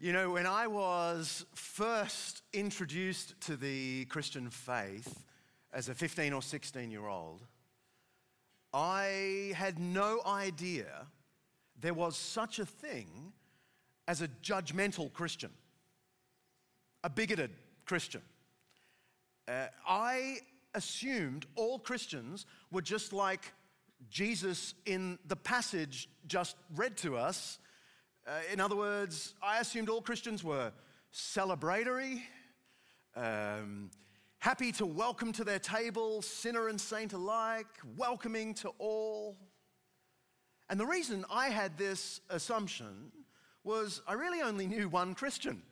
You know, when I was first introduced to the Christian faith as a 15 or 16 year old, I had no idea there was such a thing as a judgmental Christian, a bigoted Christian. Uh, I assumed all Christians were just like Jesus in the passage just read to us uh, in other words, I assumed all Christians were celebratory, um, happy to welcome to their table sinner and saint alike, welcoming to all. And the reason I had this assumption was I really only knew one Christian.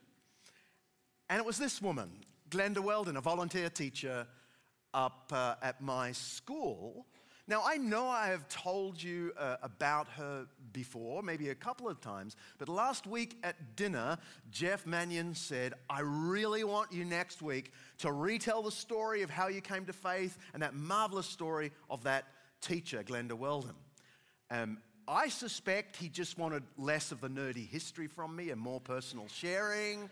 And it was this woman, Glenda Weldon, a volunteer teacher up uh, at my school. Now, I know I have told you uh, about her before, maybe a couple of times, but last week at dinner, Jeff Mannion said, I really want you next week to retell the story of how you came to faith and that marvelous story of that teacher, Glenda Weldon. Um, I suspect he just wanted less of the nerdy history from me and more personal sharing.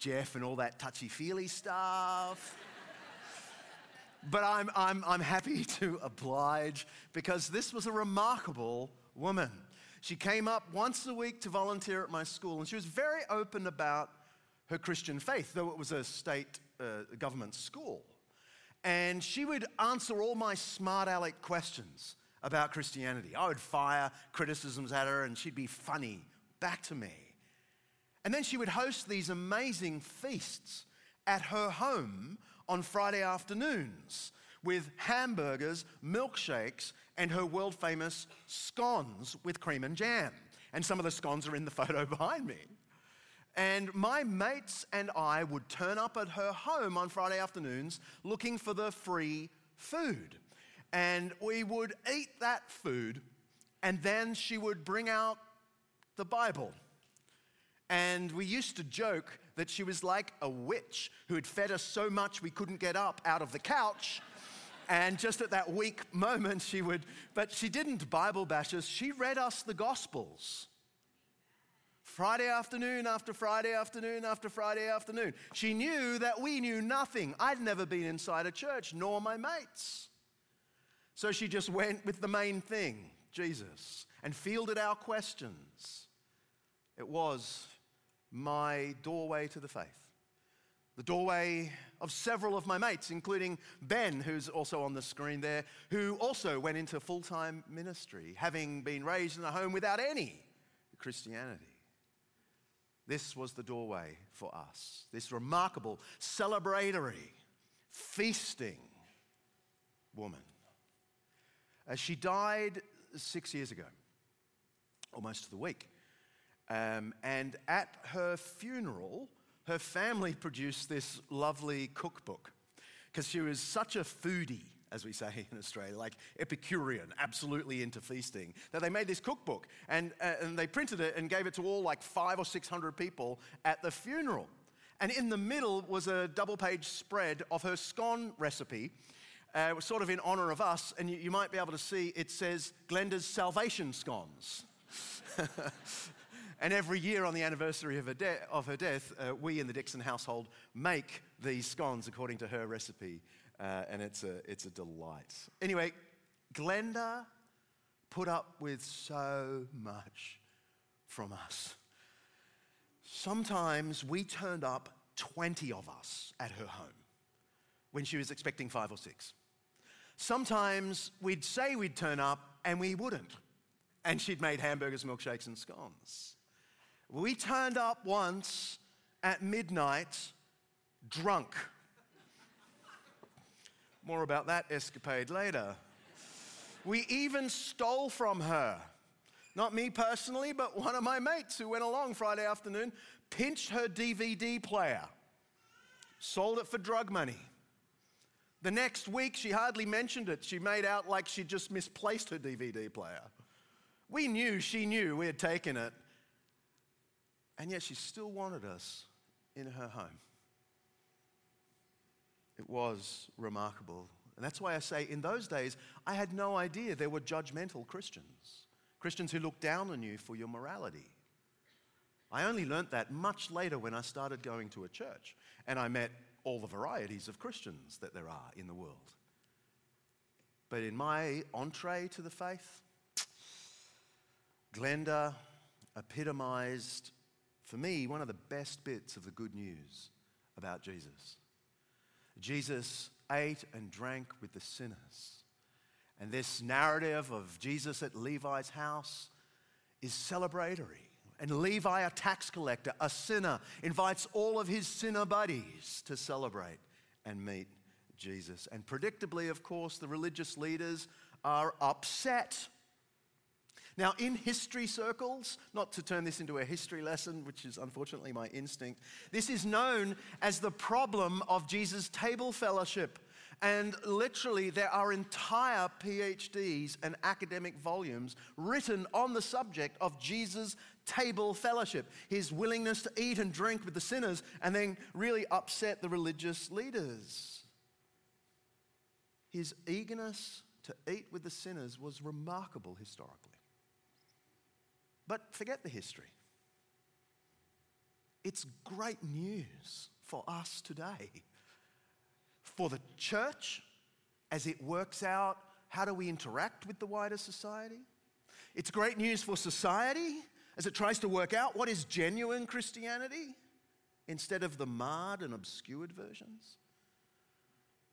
Jeff and all that touchy feely stuff but I'm, I'm, I'm happy to oblige because this was a remarkable woman. She came up once a week to volunteer at my school, and she was very open about her Christian faith, though it was a state uh, government school. And she would answer all my smart aleck questions about Christianity. I would fire criticisms at her, and she'd be funny back to me. And then she would host these amazing feasts at her home on Friday afternoons with hamburgers, milkshakes, and her world famous scones with cream and jam. And some of the scones are in the photo behind me. And my mates and I would turn up at her home on Friday afternoons looking for the free food. And we would eat that food, and then she would bring out the Bible and we used to joke that she was like a witch who had fed us so much we couldn't get up out of the couch. And just at that weak moment, she would, but she didn't Bible bash us. She read us the Gospels. Friday afternoon after Friday afternoon after Friday afternoon. She knew that we knew nothing. I'd never been inside a church, nor my mates. So she just went with the main thing, Jesus, and fielded our questions. It was my doorway to the faith. The doorway of several of my mates, including Ben, who's also on the screen there, who also went into full time ministry, having been raised in a home without any Christianity. This was the doorway for us, this remarkable, celebratory, feasting woman. As she died six years ago, almost to the week. Um, and at her funeral, her family produced this lovely cookbook because she was such a foodie, as we say in Australia, like Epicurean, absolutely into feasting, that they made this cookbook and, uh, and they printed it and gave it to all like five or six hundred people at the funeral. And in the middle was a double page spread of her scone recipe. Uh, sort of in honor of us, and you, you might be able to see it says Glenda's salvation scones. And every year on the anniversary of her, de- of her death, uh, we in the Dickson household make these scones according to her recipe. Uh, and it's a, it's a delight. Anyway, Glenda put up with so much from us. Sometimes we turned up 20 of us at her home when she was expecting five or six. Sometimes we'd say we'd turn up and we wouldn't. And she'd made hamburgers, milkshakes, and scones. We turned up once at midnight drunk. More about that escapade later. We even stole from her. Not me personally, but one of my mates who went along Friday afternoon pinched her DVD player, sold it for drug money. The next week, she hardly mentioned it. She made out like she just misplaced her DVD player. We knew she knew we had taken it, and yet she still wanted us in her home. It was remarkable. And that's why I say in those days, I had no idea there were judgmental Christians, Christians who looked down on you for your morality. I only learnt that much later when I started going to a church and I met all the varieties of Christians that there are in the world. But in my entree to the faith, Glenda epitomized, for me, one of the best bits of the good news about Jesus. Jesus ate and drank with the sinners. And this narrative of Jesus at Levi's house is celebratory. And Levi, a tax collector, a sinner, invites all of his sinner buddies to celebrate and meet Jesus. And predictably, of course, the religious leaders are upset. Now, in history circles, not to turn this into a history lesson, which is unfortunately my instinct, this is known as the problem of Jesus' table fellowship. And literally, there are entire PhDs and academic volumes written on the subject of Jesus' table fellowship, his willingness to eat and drink with the sinners, and then really upset the religious leaders. His eagerness to eat with the sinners was remarkable historically. But forget the history. It's great news for us today for the church as it works out how do we interact with the wider society. It's great news for society as it tries to work out what is genuine Christianity instead of the marred and obscured versions.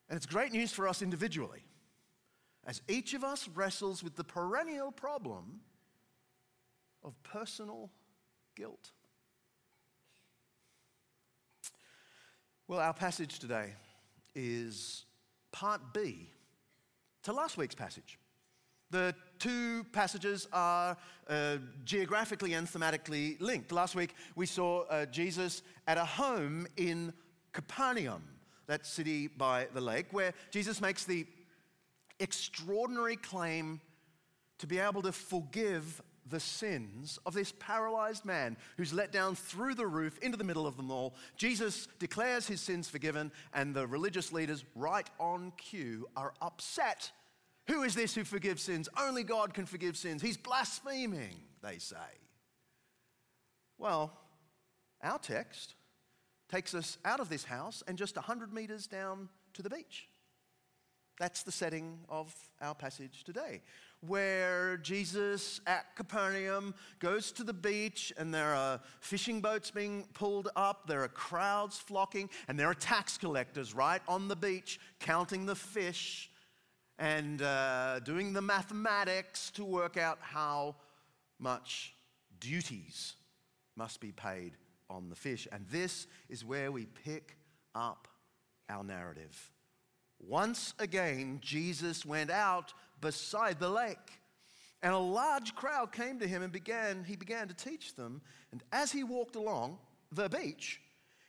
And it's great news for us individually as each of us wrestles with the perennial problem of personal guilt. Well, our passage today is part B to last week's passage. The two passages are uh, geographically and thematically linked. Last week we saw uh, Jesus at a home in Capernaum, that city by the lake, where Jesus makes the extraordinary claim to be able to forgive the sins of this paralyzed man who's let down through the roof into the middle of them all. Jesus declares his sins forgiven, and the religious leaders, right on cue, are upset. Who is this who forgives sins? Only God can forgive sins. He's blaspheming, they say. Well, our text takes us out of this house and just 100 meters down to the beach. That's the setting of our passage today where Jesus at Capernaum goes to the beach and there are fishing boats being pulled up, there are crowds flocking, and there are tax collectors right on the beach counting the fish and uh, doing the mathematics to work out how much duties must be paid on the fish. And this is where we pick up our narrative. Once again, Jesus went out beside the lake. And a large crowd came to him and began, he began to teach them. And as he walked along the beach,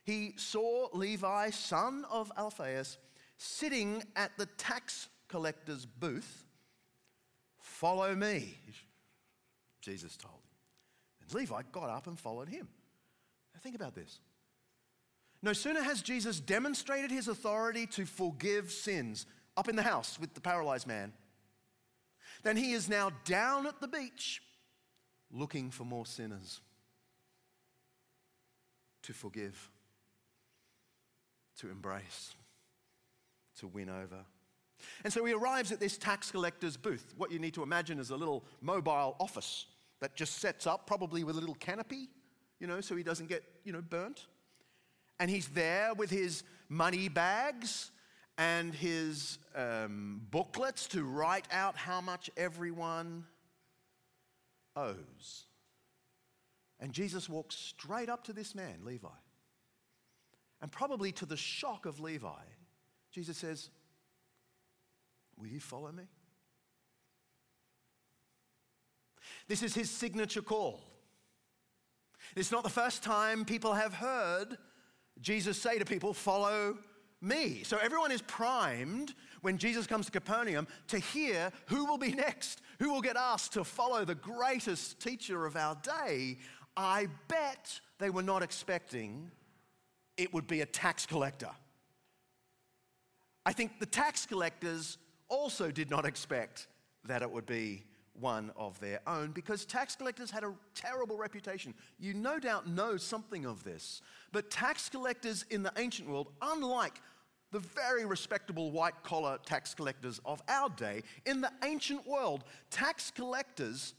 he saw Levi, son of Alphaeus, sitting at the tax collector's booth. Follow me, Jesus told him. And Levi got up and followed him. Now think about this. No sooner has Jesus demonstrated his authority to forgive sins up in the house with the paralyzed man then he is now down at the beach looking for more sinners to forgive, to embrace, to win over. And so he arrives at this tax collector's booth. What you need to imagine is a little mobile office that just sets up, probably with a little canopy, you know, so he doesn't get, you know, burnt. And he's there with his money bags and his um, booklets to write out how much everyone owes. And Jesus walks straight up to this man, Levi. And probably to the shock of Levi, Jesus says, Will you follow me? This is his signature call. It's not the first time people have heard Jesus say to people, Follow me. So everyone is primed when Jesus comes to Capernaum to hear who will be next, who will get asked to follow the greatest teacher of our day. I bet they were not expecting it would be a tax collector. I think the tax collectors also did not expect that it would be one of their own because tax collectors had a terrible reputation. You no doubt know something of this. But tax collectors in the ancient world, unlike the very respectable white collar tax collectors of our day, in the ancient world, tax collectors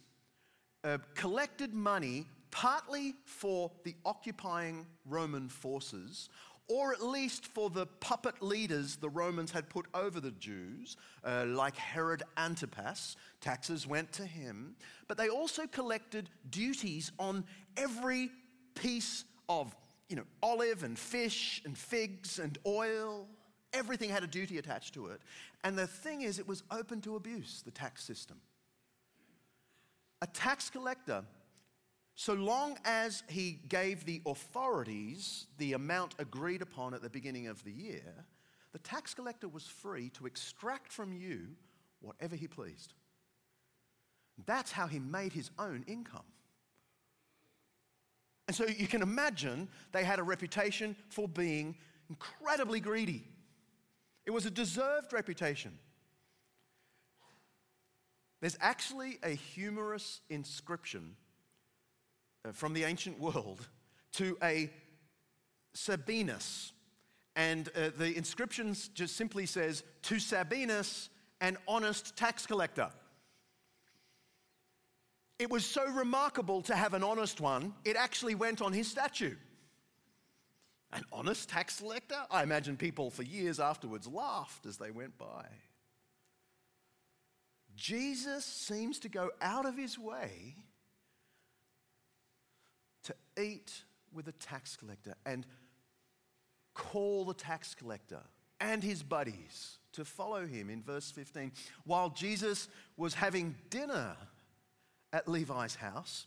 uh, collected money partly for the occupying Roman forces, or at least for the puppet leaders the Romans had put over the Jews, uh, like Herod Antipas. Taxes went to him. But they also collected duties on every piece of you know, olive and fish and figs and oil. Everything had a duty attached to it. And the thing is, it was open to abuse, the tax system. A tax collector so long as he gave the authorities the amount agreed upon at the beginning of the year, the tax collector was free to extract from you whatever he pleased. That's how he made his own income. And so you can imagine they had a reputation for being incredibly greedy. It was a deserved reputation. There's actually a humorous inscription uh, from the ancient world to a Sabinus. And uh, the inscription just simply says, To Sabinus, an honest tax collector. It was so remarkable to have an honest one, it actually went on his statue. An honest tax collector? I imagine people for years afterwards laughed as they went by. Jesus seems to go out of his way to eat with a tax collector and call the tax collector and his buddies to follow him in verse 15. While Jesus was having dinner at Levi's house,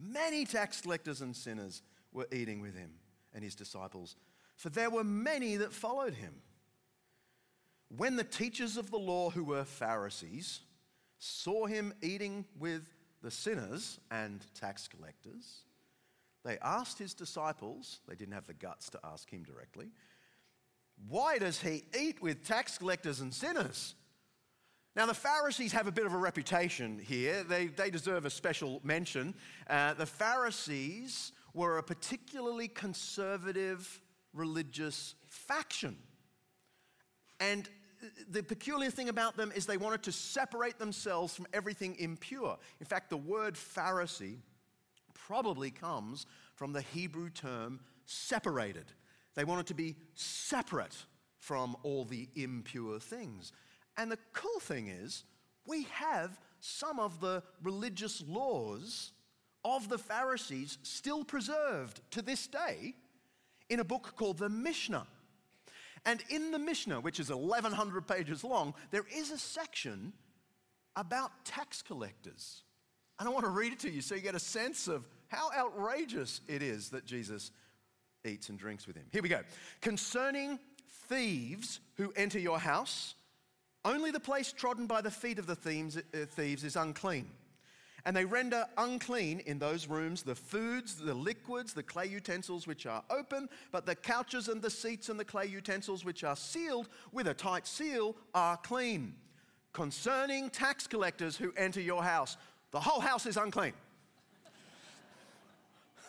many tax collectors and sinners were eating with him and his disciples, for there were many that followed him. When the teachers of the law, who were Pharisees, saw him eating with the sinners and tax collectors, they asked his disciples, they didn't have the guts to ask him directly, why does he eat with tax collectors and sinners? Now, the Pharisees have a bit of a reputation here. They, they deserve a special mention. Uh, the Pharisees were a particularly conservative religious faction. And the peculiar thing about them is they wanted to separate themselves from everything impure. In fact, the word Pharisee probably comes from the Hebrew term separated. They wanted to be separate from all the impure things. And the cool thing is, we have some of the religious laws of the Pharisees still preserved to this day in a book called the Mishnah. And in the Mishnah, which is 1,100 pages long, there is a section about tax collectors. And I want to read it to you so you get a sense of how outrageous it is that Jesus eats and drinks with him. Here we go. Concerning thieves who enter your house, only the place trodden by the feet of the thieves, uh, is unclean. And they render unclean in those rooms the foods, the liquids, the clay utensils which are open, but the couches and the seats and the clay utensils which are sealed with a tight seal are clean. Concerning tax collectors who enter your house, the whole house is unclean.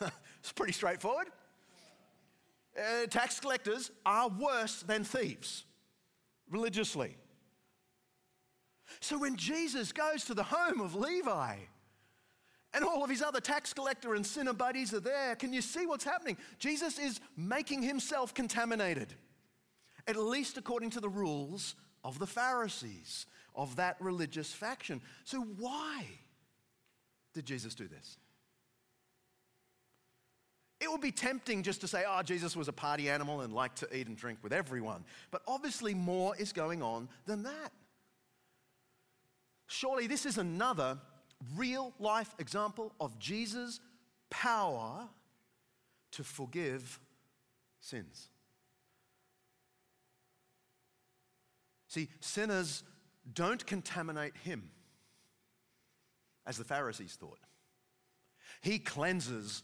it's pretty straightforward. Uh, tax collectors are worse than thieves religiously. So when Jesus goes to the home of Levi, and all of his other tax collector and sinner buddies are there. Can you see what's happening? Jesus is making himself contaminated, at least according to the rules of the Pharisees, of that religious faction. So, why did Jesus do this? It would be tempting just to say, oh, Jesus was a party animal and liked to eat and drink with everyone. But obviously, more is going on than that. Surely, this is another real life example of Jesus' power to forgive sins. See, sinners don't contaminate him, as the Pharisees thought. He cleanses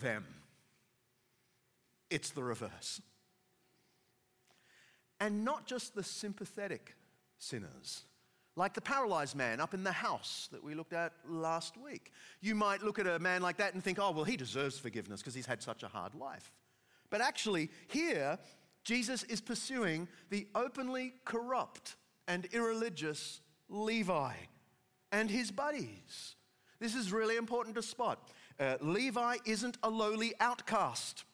them. It's the reverse. And not just the sympathetic sinners, like the paralyzed man up in the house that we looked at last week. You might look at a man like that and think, oh, well, he deserves forgiveness because he's had such a hard life. But actually, here, Jesus is pursuing the openly corrupt and irreligious Levi and his buddies. This is really important to spot. Uh, Levi isn't a lowly outcast.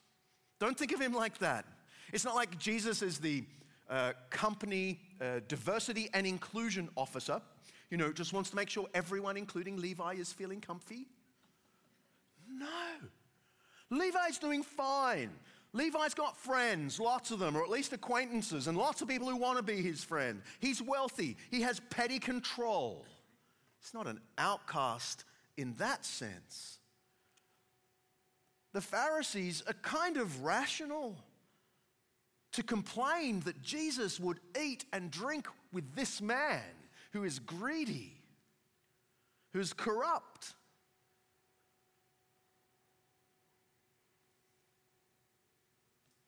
Don't think of him like that. It's not like Jesus is the company uh, diversity and inclusion officer, you know, just wants to make sure everyone, including Levi, is feeling comfy. No. Levi's doing fine. Levi's got friends, lots of them, or at least acquaintances, and lots of people who want to be his friend. He's wealthy, he has petty control. He's not an outcast in that sense. The Pharisees are kind of rational to complain that Jesus would eat and drink with this man who is greedy, who's corrupt.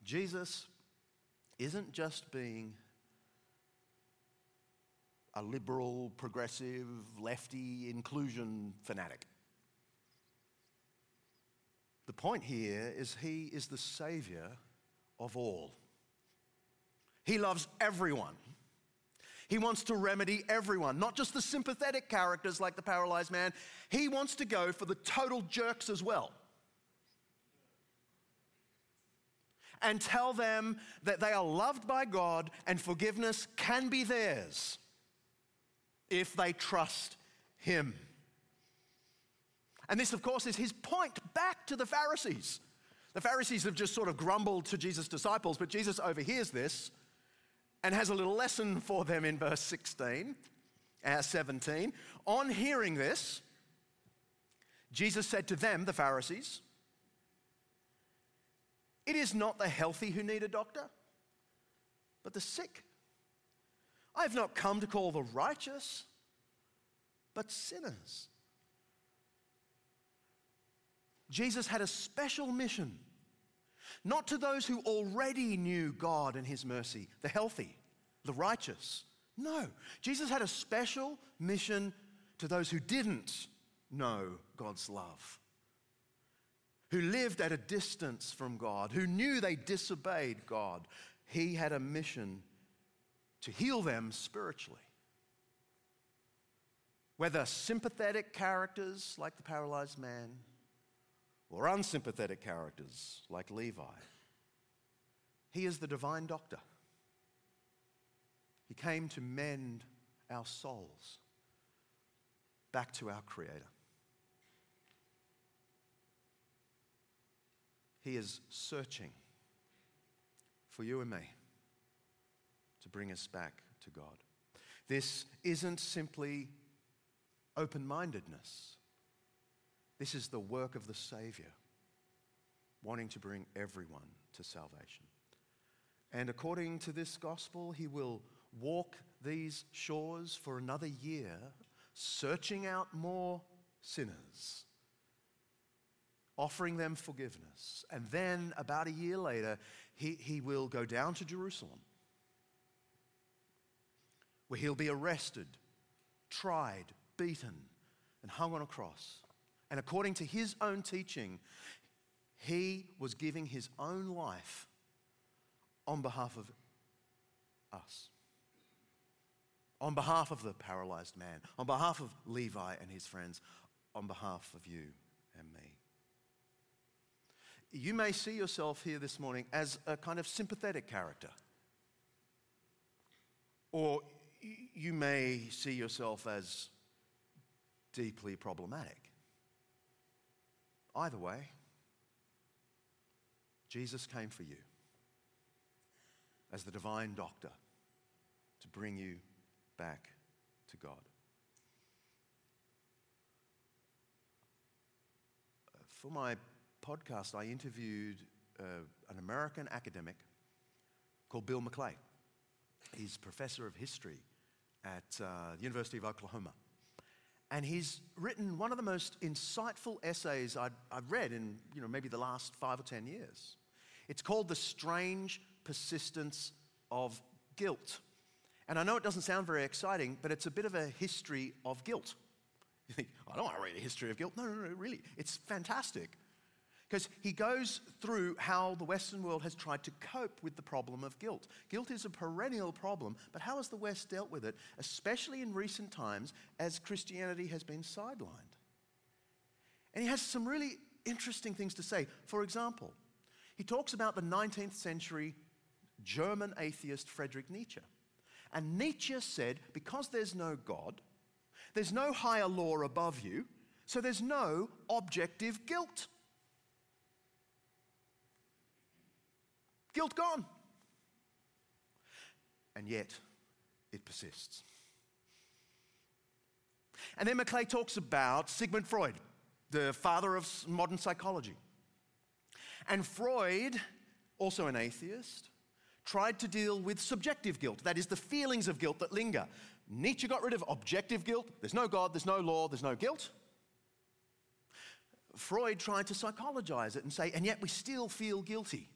Jesus isn't just being a liberal, progressive, lefty inclusion fanatic. The point here is he is the savior of all. He loves everyone. He wants to remedy everyone, not just the sympathetic characters like the paralyzed man. He wants to go for the total jerks as well. And tell them that they are loved by God and forgiveness can be theirs if they trust Him. And this, of course, is his point back to the Pharisees. The Pharisees have just sort of grumbled to Jesus' disciples, but Jesus overhears this and has a little lesson for them in verse 16, uh, 17. On hearing this, Jesus said to them, the Pharisees, It is not the healthy who need a doctor, but the sick. I have not come to call the righteous, but sinners. Jesus had a special mission not to those who already knew God and His mercy, the healthy, the righteous. No, Jesus had a special mission to those who didn't know God's love, who lived at a distance from God, who knew they disobeyed God. He had a mission to heal them spiritually. Whether sympathetic characters like the paralyzed man, or unsympathetic characters like Levi. He is the divine doctor. He came to mend our souls back to our Creator. He is searching for you and me to bring us back to God. This isn't simply open mindedness. This is the work of the Savior, wanting to bring everyone to salvation. And according to this gospel, he will walk these shores for another year, searching out more sinners, offering them forgiveness. And then, about a year later, he, he will go down to Jerusalem, where he'll be arrested, tried, beaten, and hung on a cross. And according to his own teaching, he was giving his own life on behalf of us, on behalf of the paralyzed man, on behalf of Levi and his friends, on behalf of you and me. You may see yourself here this morning as a kind of sympathetic character. Or you may see yourself as deeply problematic. Either way, Jesus came for you as the divine doctor to bring you back to God. For my podcast, I interviewed uh, an American academic called Bill McClay. He's professor of history at uh, the University of Oklahoma. And he's written one of the most insightful essays i have read in you know, maybe the last five or 10 years. It's called The Strange Persistence of Guilt. And I know it doesn't sound very exciting, but it's a bit of a history of guilt. You think, I don't want to read a history of guilt. No, no, no, really. It's fantastic. Because he goes through how the Western world has tried to cope with the problem of guilt. Guilt is a perennial problem, but how has the West dealt with it, especially in recent times as Christianity has been sidelined? And he has some really interesting things to say. For example, he talks about the 19th century German atheist Friedrich Nietzsche. And Nietzsche said, because there's no God, there's no higher law above you, so there's no objective guilt. Guilt gone. And yet, it persists. And then McClay talks about Sigmund Freud, the father of modern psychology. And Freud, also an atheist, tried to deal with subjective guilt, that is, the feelings of guilt that linger. Nietzsche got rid of objective guilt. There's no God, there's no law, there's no guilt. Freud tried to psychologize it and say, and yet we still feel guilty.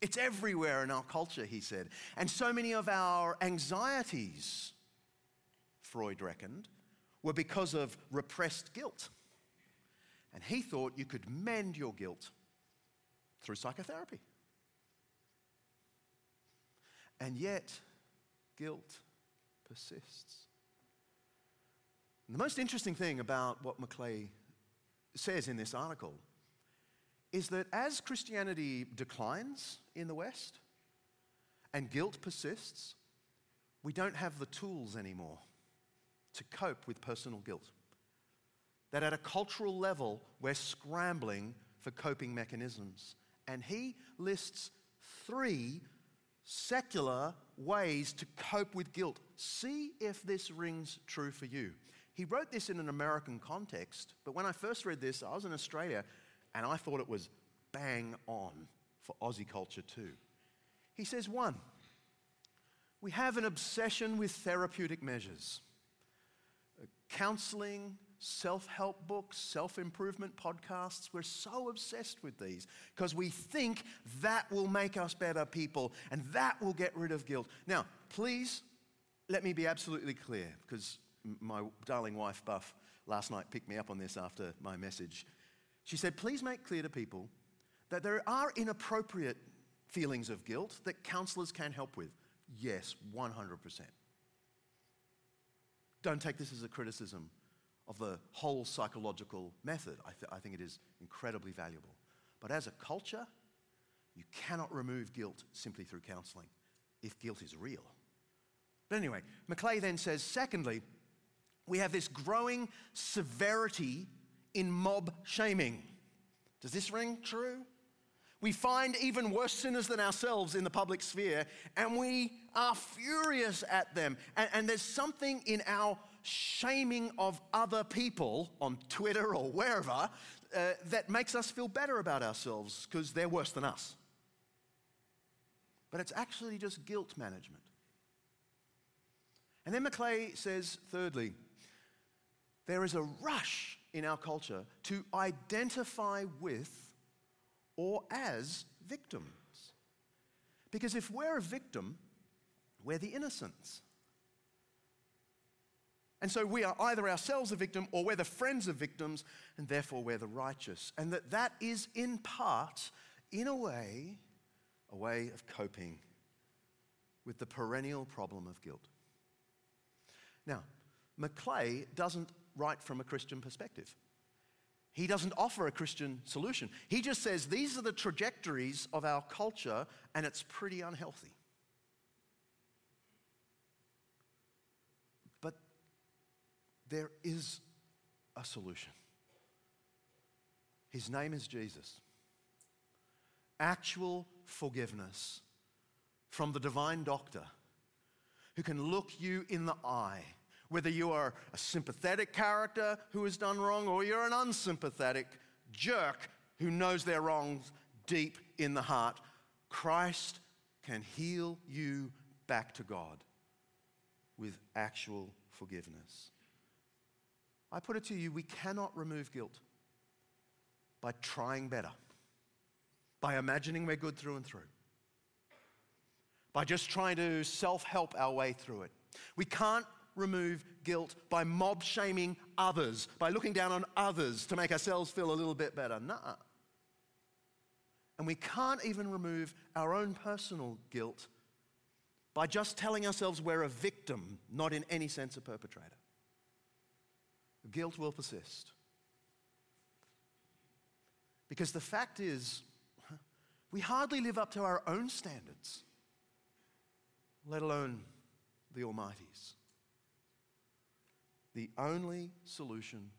It's everywhere in our culture, he said. And so many of our anxieties, Freud reckoned, were because of repressed guilt. And he thought you could mend your guilt through psychotherapy. And yet, guilt persists. And the most interesting thing about what McClay says in this article is that as Christianity declines in the West and guilt persists, we don't have the tools anymore to cope with personal guilt. That at a cultural level, we're scrambling for coping mechanisms. And he lists three secular ways to cope with guilt. See if this rings true for you. He wrote this in an American context, but when I first read this, I was in Australia and I thought it was bang on for Aussie culture too. He says, one, we have an obsession with therapeutic measures. Uh, counseling, self help books, self improvement podcasts, we're so obsessed with these because we think that will make us better people and that will get rid of guilt. Now, please let me be absolutely clear because my darling wife, Buff, last night picked me up on this after my message. She said, Please make clear to people that there are inappropriate feelings of guilt that counselors can help with. Yes, 100%. Don't take this as a criticism of the whole psychological method. I, th- I think it is incredibly valuable. But as a culture, you cannot remove guilt simply through counseling if guilt is real. But anyway, McClay then says, secondly, we have this growing severity in mob shaming. Does this ring true? We find even worse sinners than ourselves in the public sphere, and we are furious at them. And, and, there's something in our shaming of other people on Twitter or wherever uh, that makes us feel better about ourselves because they're worse than us. But it's actually just guilt management. And then McClay says, thirdly, there is a rush in our culture to identify with or as victims. Because if we're a victim, we're the innocents. And so we are either ourselves a victim or we're the friends of victims, and therefore we're the righteous. And that that is in part, in a way, a way of coping with the perennial problem of guilt. Now, McClay doesn't write from a Christian perspective. He doesn't offer a Christian solution. He just says these are the trajectories of our culture, and it's pretty unhealthy. But there is a solution. His name is Jesus. Actual forgiveness from the divine doctor who can look you in the eye whether you are a sympathetic character who has done wrong or you're an unsympathetic jerk who knows their wrongs deep in the heart, Christ can heal you back to God with actual forgiveness. I put it to you, we cannot remove guilt by trying better, by imagining we're good through and through. by just trying to self help our way through it. We can't remove guilt by mob shaming others, by looking down on others to make ourselves feel a little bit better. Nah. And we can't even remove our own personal guilt by just telling ourselves we're a victim, not in any sense a perpetrator. Guilt will persist. Because the fact is, we hardly live up to our own standards, let alone the Almighty's. The only solution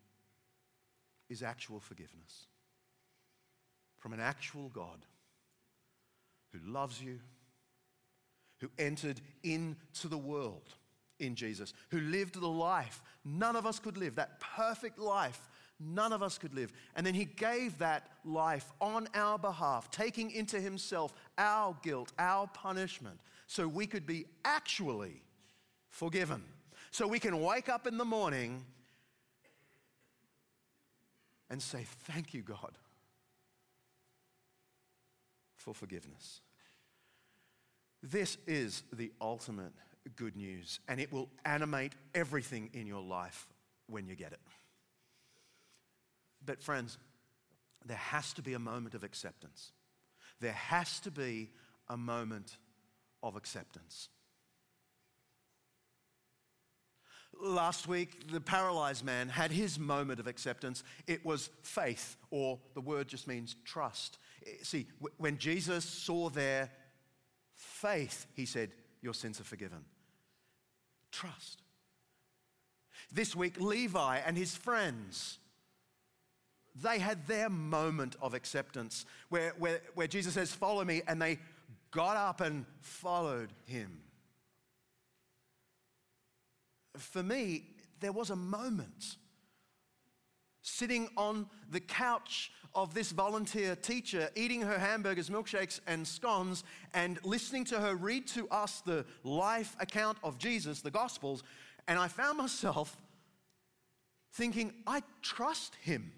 is actual forgiveness from an actual God who loves you, who entered into the world in Jesus, who lived the life none of us could live, that perfect life none of us could live. And then he gave that life on our behalf, taking into himself our guilt, our punishment, so we could be actually forgiven. So we can wake up in the morning and say, Thank you, God, for forgiveness. This is the ultimate good news, and it will animate everything in your life when you get it. But, friends, there has to be a moment of acceptance. There has to be a moment of acceptance. Last week, the paralyzed man had his moment of acceptance. It was faith, or the word just means trust. Eh, see, when Jesus saw their faith, he said, Your sins are forgiven. Trust. This week, Levi and his friends they had their moment of acceptance where, where, where Jesus says, Follow me, and they got up and followed him. For me, there was a moment sitting on the couch of this volunteer teacher, eating her hamburgers, milkshakes, and scones, and listening to her read to us the life account of Jesus, the Gospels. And I found myself thinking, I trust him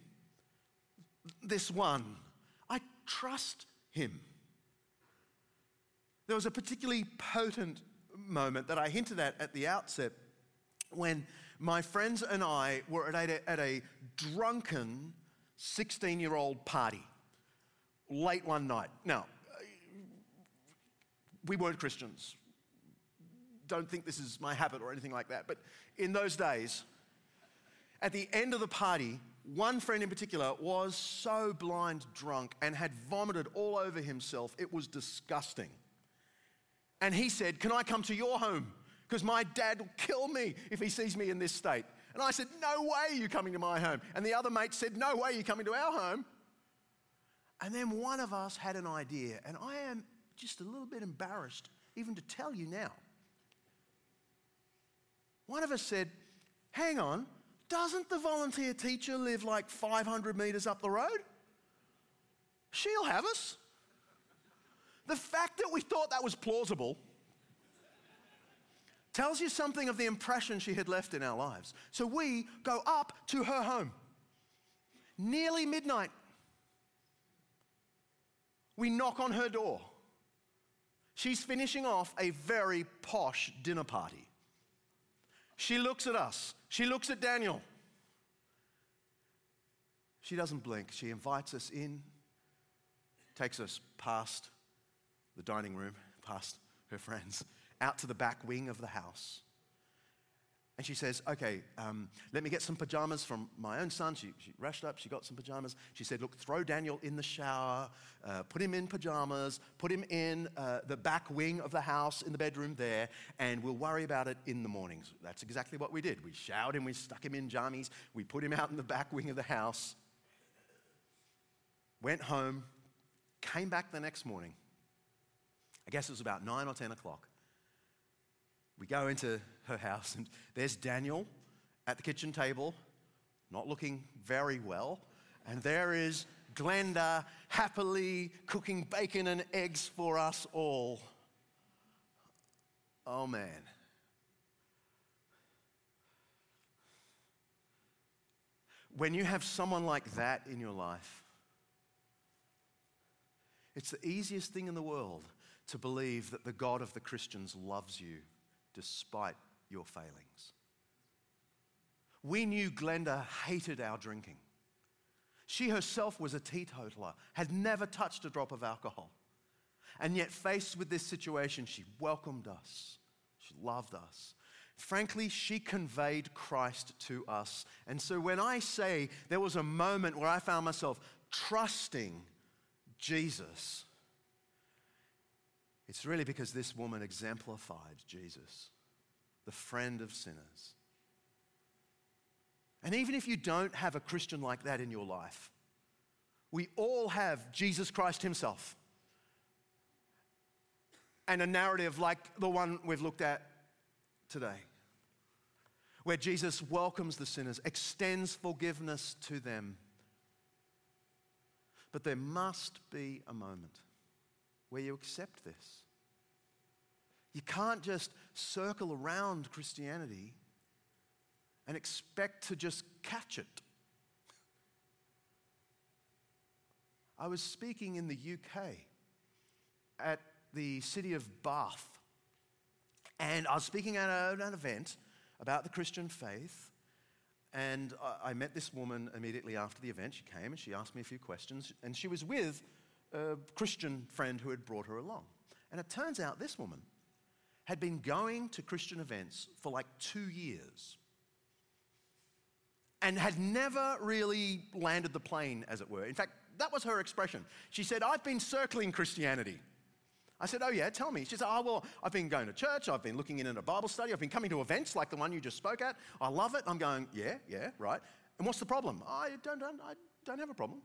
this one. I trust him. There was a particularly potent moment that I hinted at at the outset when my friends and I were at a, at a drunken 16 year old party late one night. Now, we weren't Christians. Don't think this is my habit or anything like that. But in those days, at the end of the party, one friend in particular was so blind drunk and had vomited all over himself, it was disgusting. And he said, Can I come to your home? Because my dad will kill me if he sees me in this state. And I said, No way you're coming to my home. And the other mate said, No way you're coming to our home. And then one of us had an idea, and I am just a little bit embarrassed even to tell you now. One of us said, Hang on, doesn't the volunteer teacher live like 500 meters up the road? She'll have us. The fact that we thought that was plausible tells you something of the impression she had left in our lives. So we go up to her home. Nearly midnight. We knock on her door. She's finishing off a very posh dinner party. She looks at us. She looks at Daniel. She doesn't blink. She invites us in, takes us past the dining room, past her friends, out to the back wing of the house. And she says, Okay, um, let me get some pajamas from my own son. She, she, rushed up, she got some pajamas. She said, Look, throw Daniel in the shower, uh, put him in pajamas, put him in uh, the back wing of the house in the bedroom there, and we'll worry about it in the mornings. That's exactly what we did. We showered him, we stuck him in jammies, we put him out in the back wing of the house, went home, came back the next morning. I guess it was about 9 or 10 o'clock. We go into her house, and there's Daniel at the kitchen table, not looking very well. And there is Glenda happily cooking bacon and eggs for us all. Oh man. When you have someone like that in your life, it's the easiest thing in the world to believe that the God of the Christians loves you despite your failings. We knew Glenda hated our drinking. She herself was a teetotaler, had never touched a drop of alcohol. And yet, faced with this situation, she welcomed us. She loved us. Frankly, she conveyed Christ to us. And so, when I say there was a moment where I found myself trusting Jesus, it's really because this woman exemplified Jesus, the friend of sinners. And even if you don't have a Christian like that in your life, we all have Jesus Christ Himself. And a narrative like the one we've looked at today, where Jesus welcomes the sinners, extends forgiveness to them. But there must be a moment where you accept this. You can't just circle around Christianity and expect to just catch it. I was speaking in the UK at the city of Bath, and I was speaking at an event about the Christian faith. And I met this woman immediately after the event. She came and she asked me a few questions, and she was with a Christian friend who had brought her along. And it turns out this woman had been going to Christian events for like two years and had never really landed the plane, as it were. In fact, that was her expression. She said, I've been circling Christianity. I said, Oh, yeah, tell me. She said, Oh, well, I've been going to church. I've been looking in at a Bible study. I've been coming to events like the one you just spoke at. I love it. I'm going, Yeah, yeah, right. And what's the problem? I don't, don't, I don't have a problem.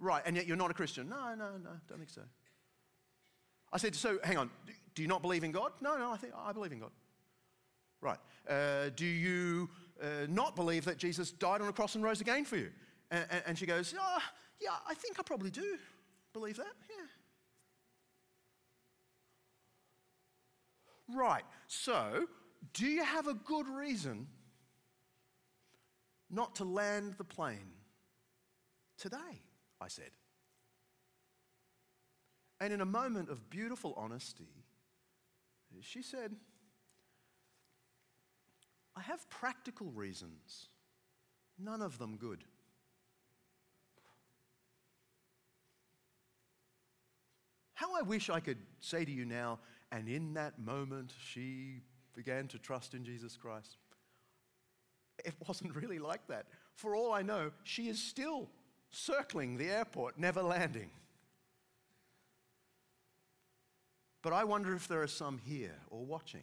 Right, and yet you're not a Christian. No, no, no, don't think so. I said, So hang on, do you not believe in God? No, no, I think I believe in God. Right. Uh, do you uh, not believe that Jesus died on a cross and rose again for you? And, and, and she goes, oh, Yeah, I think I probably do believe that. Yeah. Right. So, do you have a good reason not to land the plane today? I said. And in a moment of beautiful honesty, she said, I have practical reasons, none of them good. How I wish I could say to you now, and in that moment she began to trust in Jesus Christ. It wasn't really like that. For all I know, she is still circling the airport, never landing. But I wonder if there are some here or watching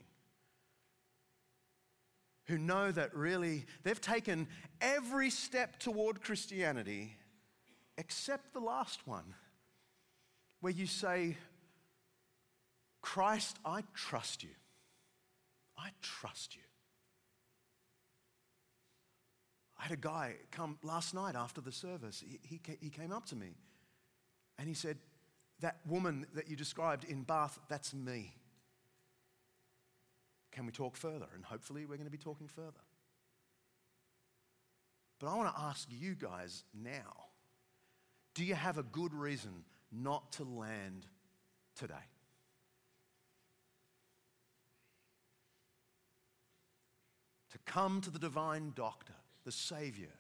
who know that really they've taken every step toward Christianity except the last one, where you say, Christ, I trust you. I trust you. I had a guy come last night after the service. He, he, he came up to me and he said, That woman that you described in Bath, that's me. Can we talk further? And hopefully, we're going to be talking further. But I want to ask you guys now do you have a good reason not to land today? To come to the divine doctor, the Savior,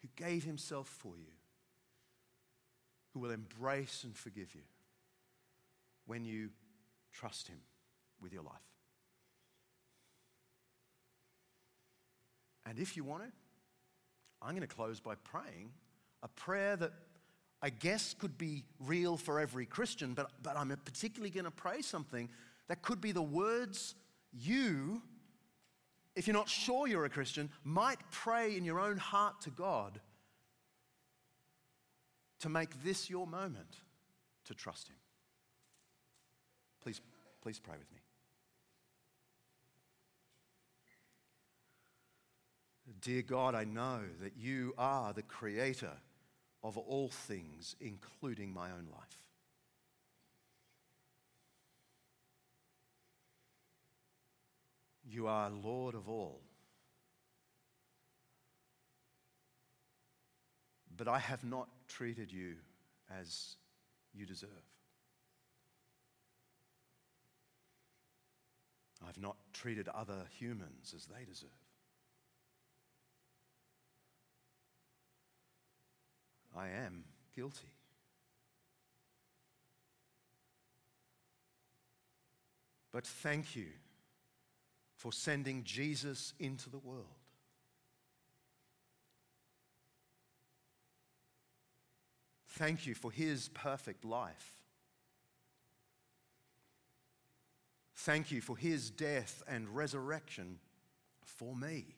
who gave himself for you, who will embrace and forgive you when you trust him with your life. And if you want to, I'm going to close by praying a prayer that I guess could be real for every Christian, but, but I'm particularly going to pray something that could be the words you, if you're not sure you're a Christian, might pray in your own heart to God to make this your moment to trust Him. Please, please pray with me. Dear God, I know that you are the creator of all things, including my own life. You are Lord of all. But I have not treated you as you deserve. I've not treated other humans as they deserve. I am guilty. But thank you for sending Jesus into the world. Thank you for his perfect life. Thank you for his death and resurrection for me.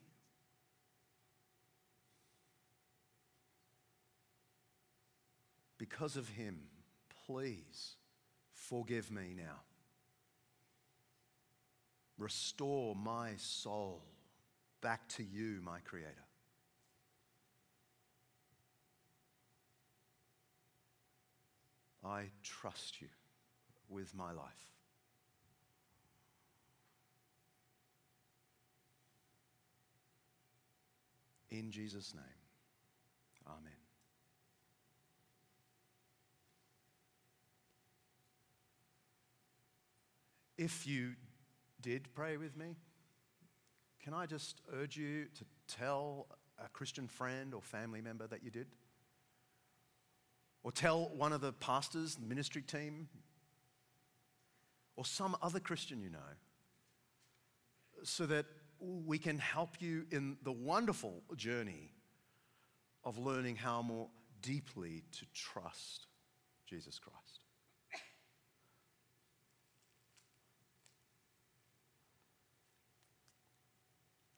Because of him, please forgive me now. Restore my soul back to you, my Creator. I trust you with my life. In Jesus' name, Amen. If you did pray with me, can I just urge you to tell a Christian friend or family member that you did? Or tell one of the pastors, the ministry team, or some other Christian you know, so that we can help you in the wonderful journey of learning how more deeply to trust Jesus Christ.